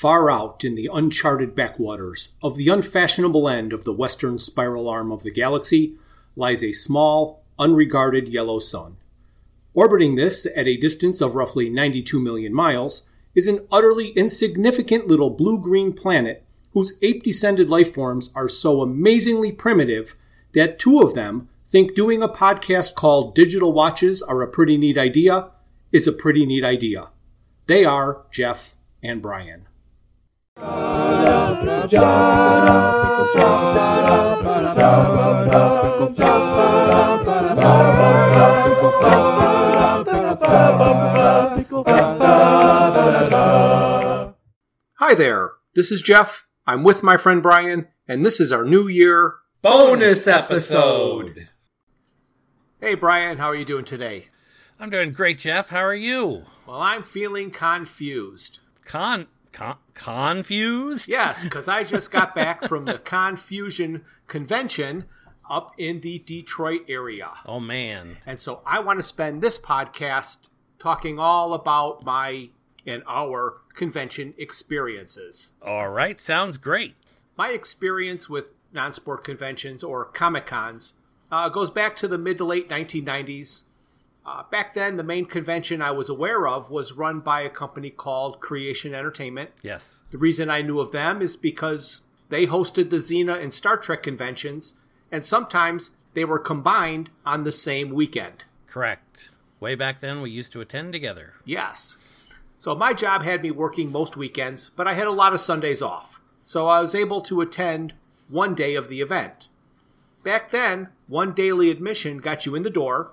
Far out in the uncharted backwaters of the unfashionable end of the western spiral arm of the galaxy lies a small, unregarded yellow sun. Orbiting this at a distance of roughly 92 million miles is an utterly insignificant little blue green planet whose ape descended life forms are so amazingly primitive that two of them think doing a podcast called Digital Watches are a pretty neat idea is a pretty neat idea. They are Jeff and Brian. Hi there, this is Jeff. I'm with my friend Brian, and this is our New Year bonus episode. Hey Brian, how are you doing today? I'm doing great, Jeff. How are you? Well, I'm feeling confused. Con, con confused? Yes, because I just got back from the Confusion convention up in the Detroit area. Oh man. And so I want to spend this podcast talking all about my and our convention experiences. All right, sounds great. My experience with non sport conventions or Comic Cons uh, goes back to the mid to late 1990s. Uh, back then, the main convention I was aware of was run by a company called Creation Entertainment. Yes. The reason I knew of them is because they hosted the Xena and Star Trek conventions, and sometimes they were combined on the same weekend. Correct. Way back then, we used to attend together. Yes. So my job had me working most weekends, but I had a lot of Sundays off. So I was able to attend one day of the event. Back then, one daily admission got you in the door,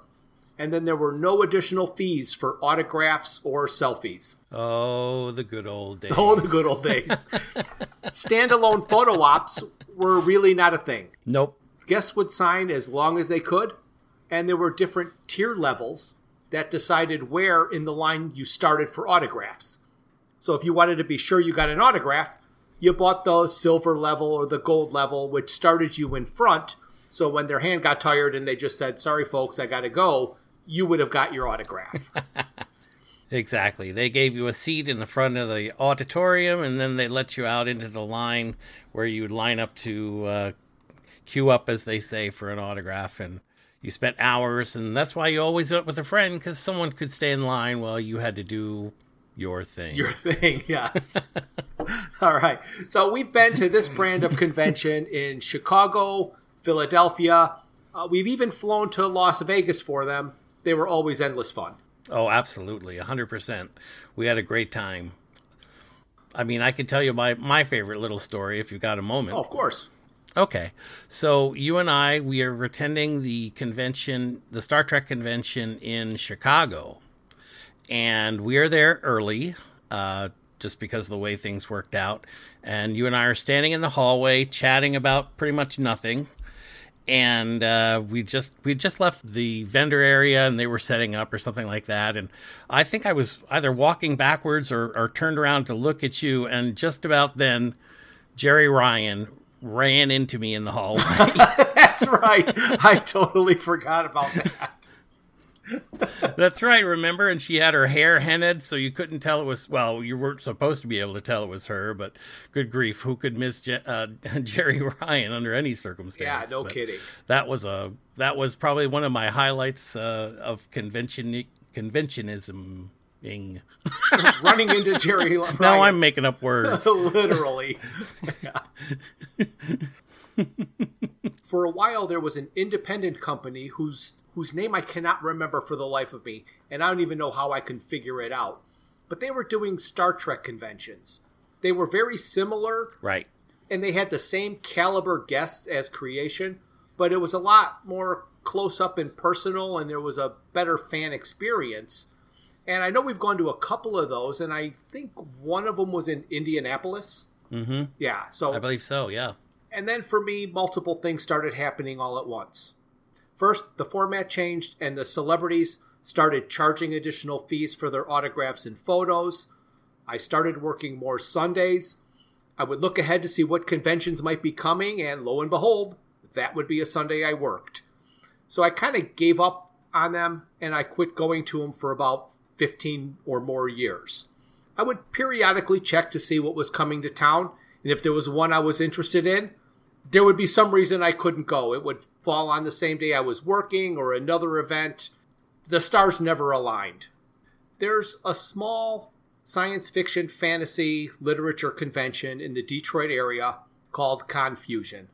and then there were no additional fees for autographs or selfies. Oh, the good old days. Oh, the good old days. Standalone photo ops were really not a thing. Nope. Guests would sign as long as they could, and there were different tier levels that decided where in the line you started for autographs. So if you wanted to be sure you got an autograph, you bought the silver level or the gold level, which started you in front. So when their hand got tired and they just said, sorry, folks, I got to go, you would have got your autograph. exactly. They gave you a seat in the front of the auditorium and then they let you out into the line where you line up to uh, queue up, as they say, for an autograph. And you spent hours, and that's why you always went with a friend because someone could stay in line while you had to do your thing. Your thing, yes. All right. So we've been to this brand of convention in Chicago, Philadelphia. Uh, we've even flown to Las Vegas for them. They were always endless fun. Oh, absolutely. 100%. We had a great time. I mean, I could tell you my, my favorite little story if you got a moment. Oh, of course. Okay. So you and I, we are attending the convention, the Star Trek convention in Chicago. And we are there early, uh, just because of the way things worked out. And you and I are standing in the hallway chatting about pretty much nothing. And uh, we just we just left the vendor area and they were setting up or something like that. And I think I was either walking backwards or, or turned around to look at you. And just about then, Jeri Ryan ran into me in the hallway. That's right. I totally forgot about that. That's right, remember? And she had her hair henned, so you couldn't tell it was, well, you weren't supposed to be able to tell it was her, but good grief, who could miss Je- uh, Jeri Ryan under any circumstance? Yeah, no but kidding. That was a that was probably one of my highlights uh, of convention conventionism. Running into Jeri Ryan. Now I'm making up words. Literally. For a while, there was an independent company whose whose name I cannot remember for the life of me, and I don't even know how I can figure it out. But they were doing Star Trek conventions. They were very similar, right? And they had the same caliber guests as Creation, but it was a lot more close up and personal, and there was a better fan experience. And I know we've gone to a couple of those, and I think one of them was in Indianapolis. Mm-hmm. Yeah, so I believe so. Yeah. And then for me, multiple things started happening all at once. First, the format changed, and the celebrities started charging additional fees for their autographs and photos. I started working more Sundays. I would look ahead to see what conventions might be coming, and lo and behold, that would be a Sunday I worked. So I kind of gave up on them and I quit going to them for about 15 or more years. I would periodically check to see what was coming to town, and if there was one I was interested in, there would be some reason I couldn't go. It would fall on the same day I was working or another event. The stars never aligned. There's a small science fiction fantasy literature convention in the Detroit area called Confusion.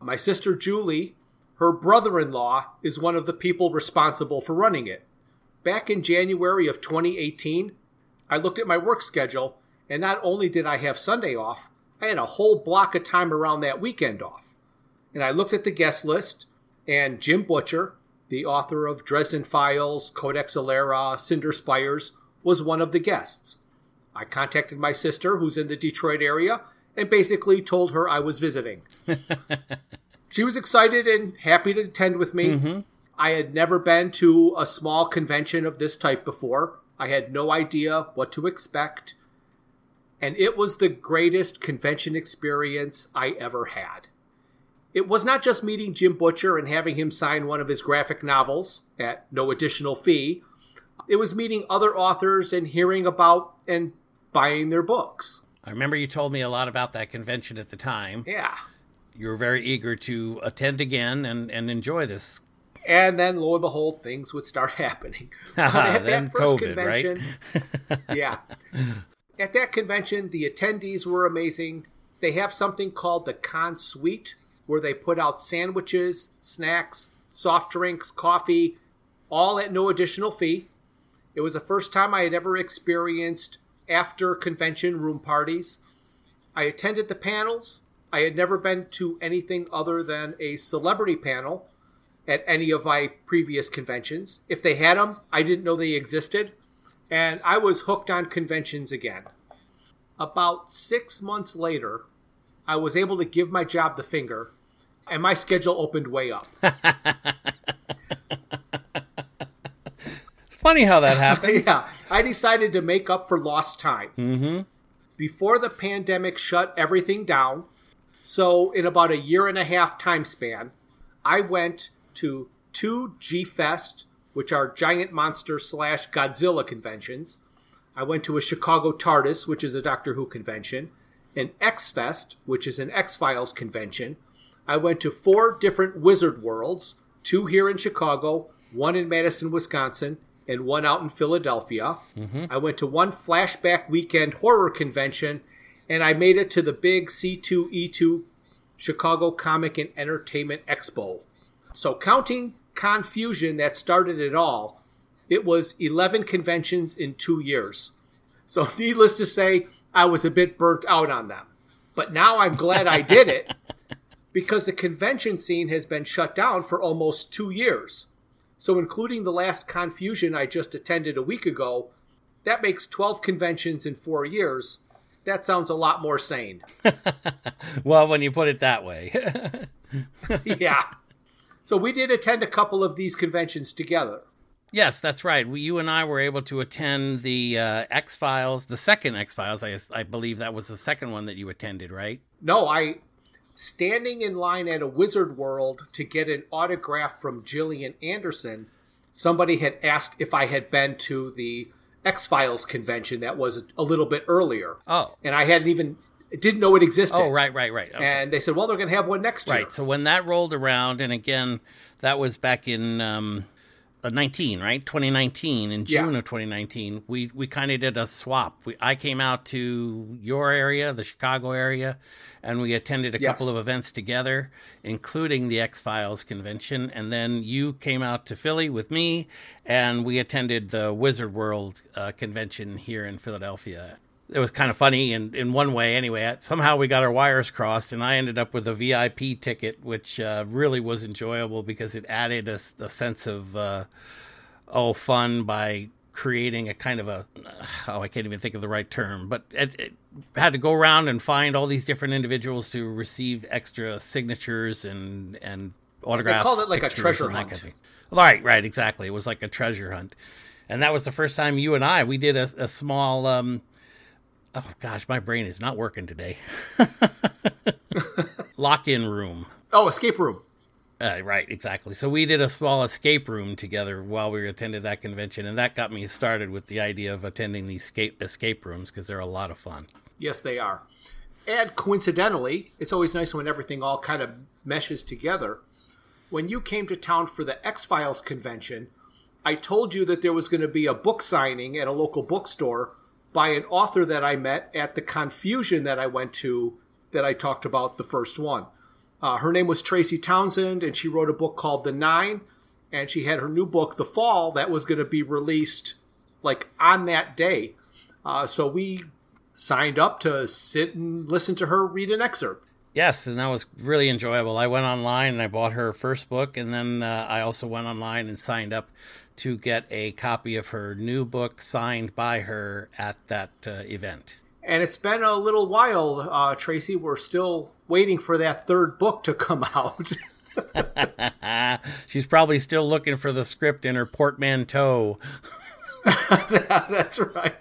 My sister Julie, her brother in law, is one of the people responsible for running it. Back in January of 2018, I looked at my work schedule, and not only did I have Sunday off, I had a whole block of time around that weekend off. And I looked at the guest list, and Jim Butcher, the author of Dresden Files, Codex Alera, Cinder Spires, was one of the guests. I contacted my sister, who's in the Detroit area, and basically told her I was visiting. she was excited and happy to attend with me. Mm-hmm. I had never been to a small convention of this type before. I had no idea what to expect. And it was the greatest convention experience I ever had. It was not just meeting Jim Butcher and having him sign one of his graphic novels at no additional fee. It was meeting other authors and hearing about and buying their books. I remember you told me a lot about that convention at the time. Yeah. You were very eager to attend again and, and enjoy this. And then, lo and behold, things would start happening. at then that first COVID, convention, right? yeah. At that convention, the attendees were amazing. They have something called the Con Suite, where they put out sandwiches, snacks, soft drinks, coffee, all at no additional fee. It was the first time I had ever experienced after convention room parties. I attended the panels. I had never been to anything other than a celebrity panel at any of my previous conventions. If they had them, I didn't know they existed. And I was hooked on conventions again. About six months later, I was able to give my job the finger and my schedule opened way up. Funny how that happens. yeah, I decided to make up for lost time. Mm-hmm. Before the pandemic shut everything down, so in about a year and a half time span, I went to two G Fest, which are giant monster slash Godzilla conventions. I went to a Chicago TARDIS, which is a Doctor Who convention, an X Fest, which is an X Files convention, I went to four different Wizard Worlds, two here in Chicago, one in Madison, Wisconsin, and one out in Philadelphia. Mm-hmm. I went to one flashback weekend horror convention, and I made it to the big C2E2 Chicago Comic and Entertainment Expo. So, counting Confusion that started it all, it was 11 conventions in two years. So, needless to say, I was a bit burnt out on them. But now I'm glad I did it because the convention scene has been shut down for almost two years. So, including the last Confusion I just attended a week ago, that makes 12 conventions in four years. That sounds a lot more sane. well, when you put it that way. yeah. So, we did attend a couple of these conventions together. Yes, that's right. We, you and I were able to attend the uh, X Files, the second X Files. I, I believe that was the second one that you attended, right? No, I standing in line at a Wizard World to get an autograph from Gillian Anderson, somebody had asked if I had been to the X Files convention that was a little bit earlier. Oh. And I hadn't even didn't know it existed. Oh, right, right, right. Okay. And they said, well, they're going to have one next year. Right. So when that rolled around, and again, that was back in um, uh, 19, right? 2019, in June yeah. of 2019, we, we kind of did a swap. We, I came out to your area, the Chicago area, and we attended a yes. couple of events together, including the X Files convention. And then you came out to Philly with me, and we attended the Wizard World uh, convention here in Philadelphia it was kind of funny in, in one way anyway. Somehow we got our wires crossed, and I ended up with a VIP ticket, which uh, really was enjoyable because it added a, a sense of uh, oh fun by creating a kind of a oh I can't even think of the right term, but it, it had to go around and find all these different individuals to receive extra signatures and and autographs. They called it like a treasure hunt. Kind of right, right, exactly. It was like a treasure hunt, and that was the first time you and I we did a, a small. Um, oh gosh, my brain is not working today. Lock in room. Oh, escape room. Uh, right, exactly. So we did a small escape room together while we attended that convention, and that got me started with the idea of attending these escape escape rooms because they're a lot of fun. Yes, they are. And coincidentally, it's always nice when everything all kind of meshes together. When you came to town for the X Files convention, I told you that there was going to be a book signing at a local bookstore by an author that I met at the confusion that I went to that I talked about the first one. Uh, her name was Tracy Townsend, and she wrote a book called The Nine, and she had her new book, The Fall, that was going to be released like on that day. Uh, so we signed up to sit and listen to her read an excerpt. Yes, and that was really enjoyable. I went online and I bought her first book, and then uh, I also went online and signed up to get a copy of her new book signed by her at that uh, event. And it's been a little while, uh, Tracy. We're still waiting for that third book to come out. She's probably still looking for the script in her portmanteau. That's right.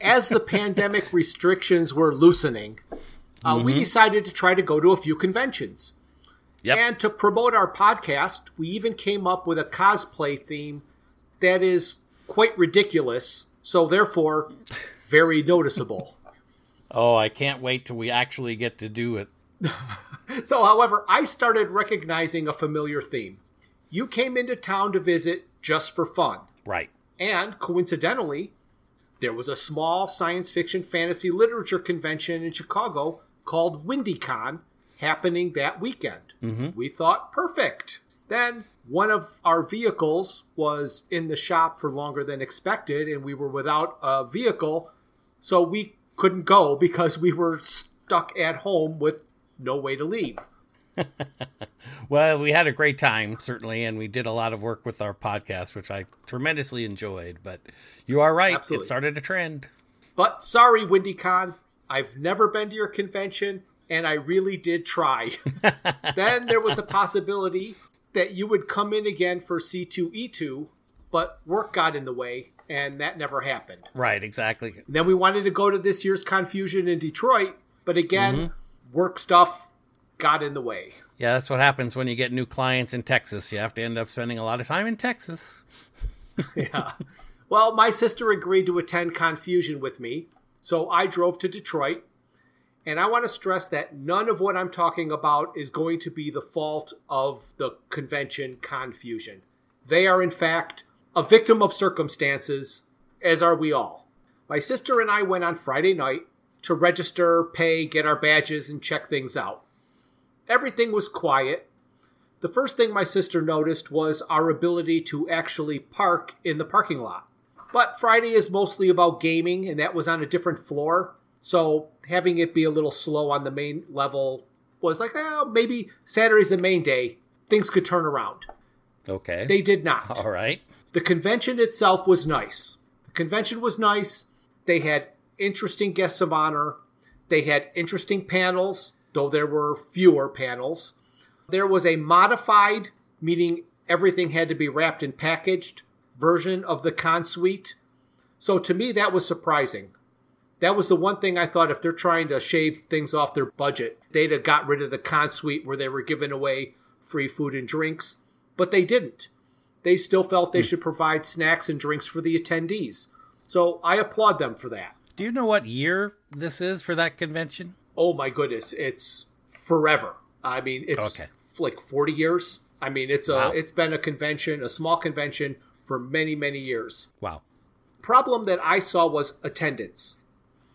As the pandemic restrictions were loosening, uh, mm-hmm. we decided to try to go to a few conventions. Yep. And to promote our podcast, we even came up with a cosplay theme that is quite ridiculous, so therefore very noticeable. Oh, I can't wait till we actually get to do it. so, however, I started recognizing a familiar theme. You came into town to visit just for fun. Right. And coincidentally, there was a small science fiction fantasy literature convention in Chicago called WindyCon happening that weekend. Mm-hmm. We thought, perfect. Then one of our vehicles was in the shop for longer than expected, and we were without a vehicle, so we couldn't go because we were stuck at home with no way to leave. well, we had a great time, certainly, and we did a lot of work with our podcast, which I tremendously enjoyed. But you are right, Absolutely. it started a trend. But sorry, WindyCon, I've never been to your convention and I really did try. then there was a possibility that you would come in again for C2E2, but work got in the way, and that never happened. Right, exactly. And then we wanted to go to this year's Confusion in Detroit, but again, mm-hmm. work stuff got in the way. Yeah, that's what happens when you get new clients in Texas. You have to end up spending a lot of time in Texas. yeah. Well, my sister agreed to attend Confusion with me, so I drove to Detroit and I want to stress that none of what I'm talking about is going to be the fault of the convention confusion. They are, in fact, a victim of circumstances, as are we all. My sister and I went on Friday night to register, pay, get our badges, and check things out. Everything was quiet. The first thing my sister noticed was our ability to actually park in the parking lot. But Friday is mostly about gaming, and that was on a different floor. So having it be a little slow on the main level was like, oh, maybe Saturday's the main day. Things could turn around. Okay. They did not. All right. The convention itself was nice. The convention was nice. They had interesting guests of honor. They had interesting panels, though there were fewer panels. There was a modified, meaning everything had to be wrapped and packaged, version of the con suite. So to me, that was surprising. That was the one thing I thought if they're trying to shave things off their budget, they'd have got rid of the con suite where they were giving away free food and drinks. But they didn't. They still felt they hmm. should provide snacks and drinks for the attendees. So I applaud them for that. Do you know what year this is for that convention? Oh my goodness, it's forever. I mean, it's okay. like 40 years. I mean, it's a wow. it's been a convention, a small convention for many many years. Wow. Problem that I saw was attendance.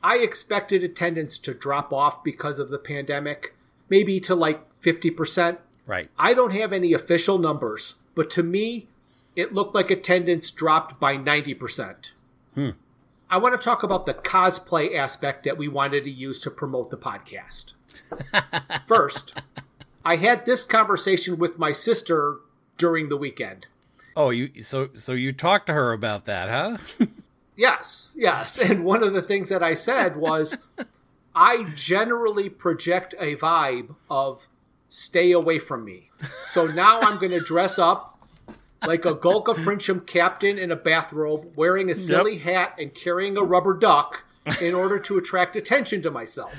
I expected attendance to drop off because of the pandemic, maybe to like 50%. Right. I don't have any official numbers, but to me, it looked like attendance dropped by 90%. Hmm. I want to talk about the cosplay aspect that we wanted to use to promote the podcast. First, I had this conversation with my sister during the weekend. Oh, you so so you talked to her about that, huh? Yes, yes. And one of the things that I said was I generally project a vibe of stay away from me. So now I'm going to dress up like a Golgafrincham captain in a bathrobe, wearing a silly yep. hat and carrying a rubber duck in order to attract attention to myself.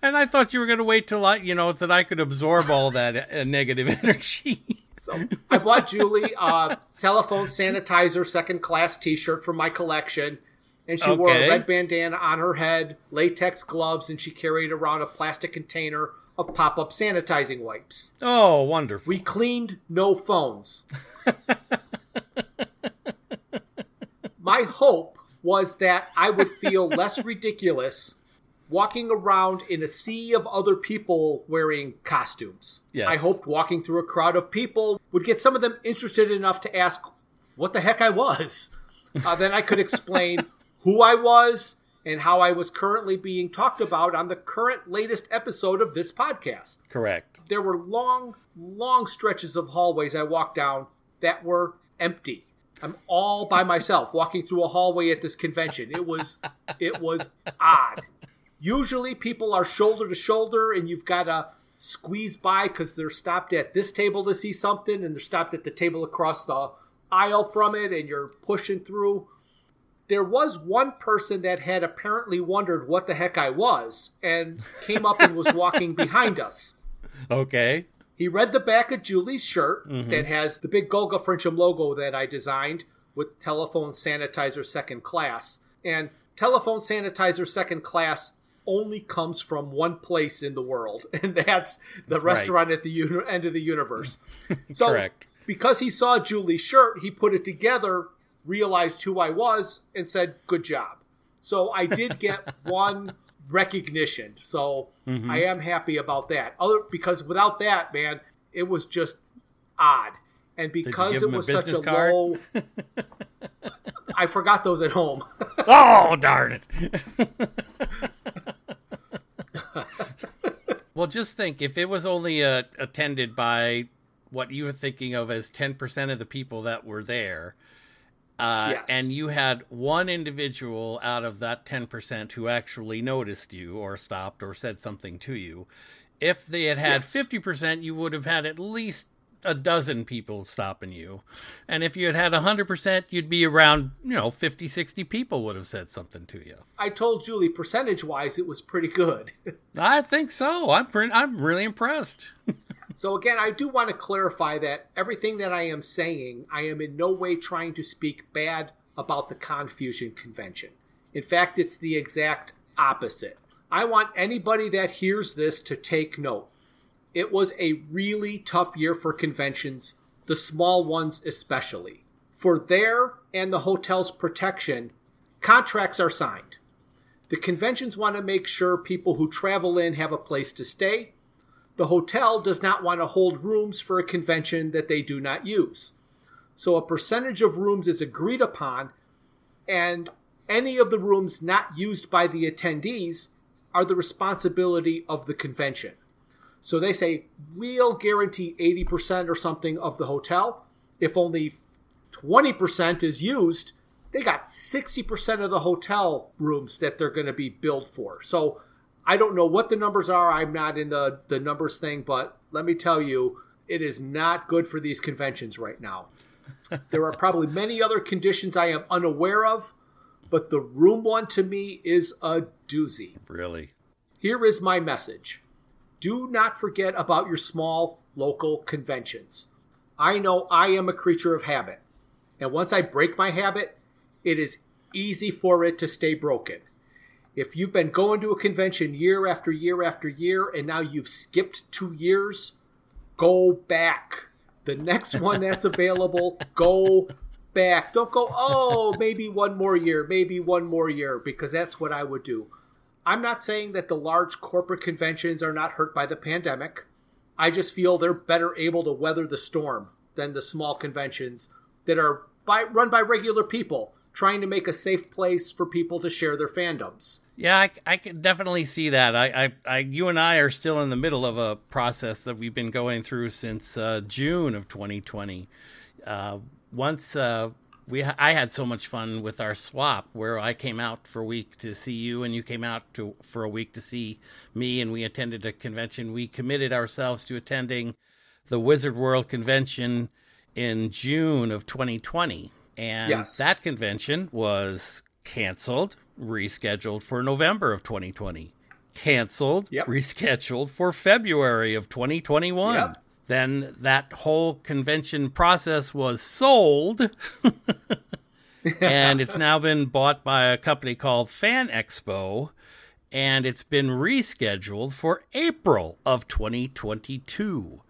And I thought you were going to wait till I, you know, that I could absorb all that uh, negative energy. So I bought Julie a telephone sanitizer second class T-shirt from my collection, and she wore a red bandana on her head, latex gloves, and she carried around a plastic container of pop-up sanitizing wipes. oh, wonderful. We cleaned no phones. My hope was that I would feel less ridiculous walking around in a sea of other people wearing costumes. Yes. I hoped walking through a crowd of people would get some of them interested enough to ask what the heck I was. Uh, then I could explain who I was and how I was currently being talked about on the current latest episode of this podcast Correct. there were long, long stretches of hallways I walked down that were empty. I'm all by myself walking through a hallway at this convention. It was it was odd. Usually people are shoulder to shoulder and you've got to squeeze by because they're stopped at this table to see something and they're stopped at the table across the aisle from it and you're pushing through. There was one person that had apparently wondered what the heck I was and came up and was walking behind us. Okay. He read the back of Julie's shirt mm-hmm. that has the big Golgafrincham logo that I designed with telephone sanitizer second class. And telephone sanitizer second class only comes from one place in the world, and that's the restaurant at the uni- end of the universe. So, Correct. because he saw Julie's shirt, he put it together, realized who I was, and said, Good job. So I did get one recognition. So mm-hmm. I am happy about that. Other because without that, man, it was just odd. And because it was such a card? low I forgot those at home. Oh, darn it. well, just think if it was only uh, attended by what you were thinking of as 10% of the people that were there, uh, Yes. and you had one individual out of that 10% who actually noticed you or stopped or said something to you, if they had had Yes. 50%, you would have had at least a dozen people stopping you. And if you had had 100%, you'd be around, you know, 50, 60 people would have said something to you. I told Julie percentage wise it was pretty good. I think so. I'm I'm really impressed. So again, I do want to clarify that everything that I am saying, I am in no way trying to speak bad about the Confusion Convention. In fact, it's the exact opposite. I want anybody that hears this to take note. It was a really tough year for conventions, the small ones especially. For their and the hotel's protection, contracts are signed. The conventions want to make sure people who travel in have a place to stay. The hotel does not want to hold rooms for a convention that they do not use. So a percentage of rooms is agreed upon, and any of the rooms not used by the attendees are the responsibility of the convention. So they say, we'll guarantee 80% or something of the hotel. If only 20% is used, they got 60% of the hotel rooms that they're going to be billed for. So I don't know what the numbers are. I'm not in the, the numbers thing, but let me tell you, it is not good for these conventions right now. there are probably many other conditions I am unaware of, but the room one to me is a doozy. Really. Here is my message do not forget about your small local conventions. I know I am a creature of habit, and once I break my habit, it is easy for it to stay broken. If you've been going to a convention year after year after year and now you've skipped two years, go back. The next one that's available, go back. Don't go, oh, maybe one more year, maybe one more year, because that's what I would do. I'm not saying that the large corporate conventions are not hurt by the pandemic. I just feel they're better able to weather the storm than the small conventions that are by, run by regular people trying to make a safe place for people to share their fandoms. Yeah, I, I can definitely see that. I, I, I, you and I are still in the middle of a process that we've been going through since uh, June of 2020. Uh, once uh, we, I had so much fun with our swap, where I came out for a week to see you, and you came out to for a week to see me, and we attended a convention. We committed ourselves to attending the Wizard World convention in June of 2020, and Yes. that convention was canceled, rescheduled for November of 2020. canceled, yep. rescheduled for February of 2021. Yep. Then that whole convention process was sold. and it's now been bought by a company called Fan Expo and it's been rescheduled for April of 2022.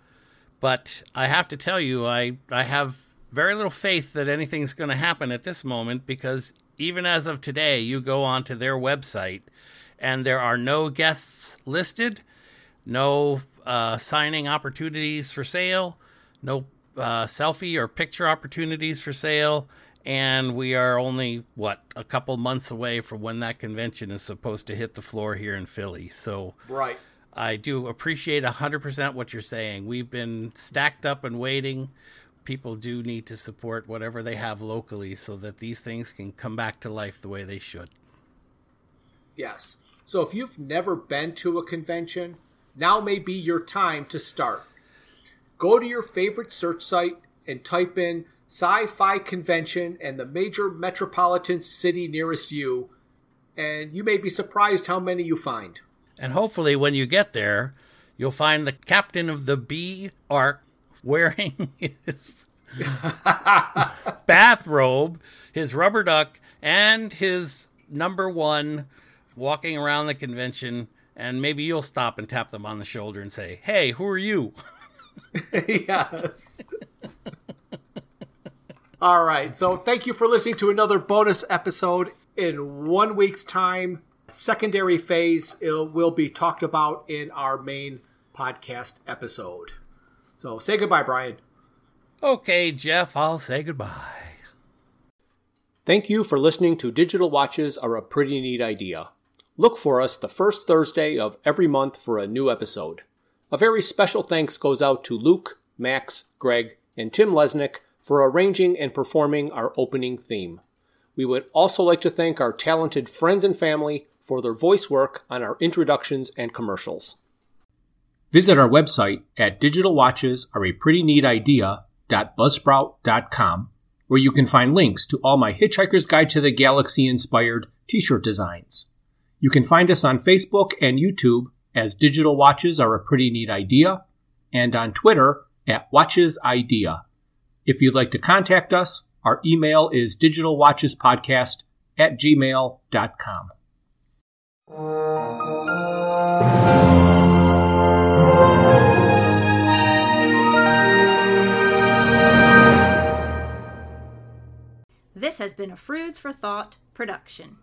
But I have to tell you, I, I have very little faith that anything's going to happen at this moment because even as of today, you go onto their website and there are no guests listed, no uh, signing opportunities for sale, no uh, selfie or picture opportunities for sale. And we are only, what, a couple months away from when that convention is supposed to hit the floor here in Philly. So, right. I do appreciate 100% what you're saying. We've been stacked up and waiting people do need to support whatever they have locally so that these things can come back to life the way they should. Yes. So if you've never been to a convention, now may be your time to start. Go to your favorite search site and type in sci fi convention and the major metropolitan city nearest you, and you may be surprised how many you find. And hopefully, when you get there, you'll find the captain of the B Ark wearing his bathrobe, his rubber duck, and his number one walking around the convention. And maybe you'll stop and tap them on the shoulder and say, Hey, who are you? yes. All right. So thank you for listening to another bonus episode. In one week's time, secondary phase uh, will be talked about in our main podcast episode. So say goodbye, Brian. Okay, Jeff, I'll say goodbye. Thank you for listening to Digital Watches Are a Pretty Neat Idea. Look for us the first Thursday of every month for a new episode. A very special thanks goes out to Luke, Max, Greg, and Tim Lesnick for arranging and performing our opening theme. We would also like to thank our talented friends and family for their voice work on our introductions and commercials. Visit our website at digitalwatchesareaprettyneatidea.buzzsprout.com, where you can find links to all my Hitchhiker's Guide to the Galaxy inspired t shirt designs. You can find us on Facebook and YouTube as Digital Watches Are a Pretty Neat Idea, and on Twitter at Watches Idea. If you'd like to contact us, our email is digitalwatchespodcast at gmail.com. This has been a Froods for Thought production.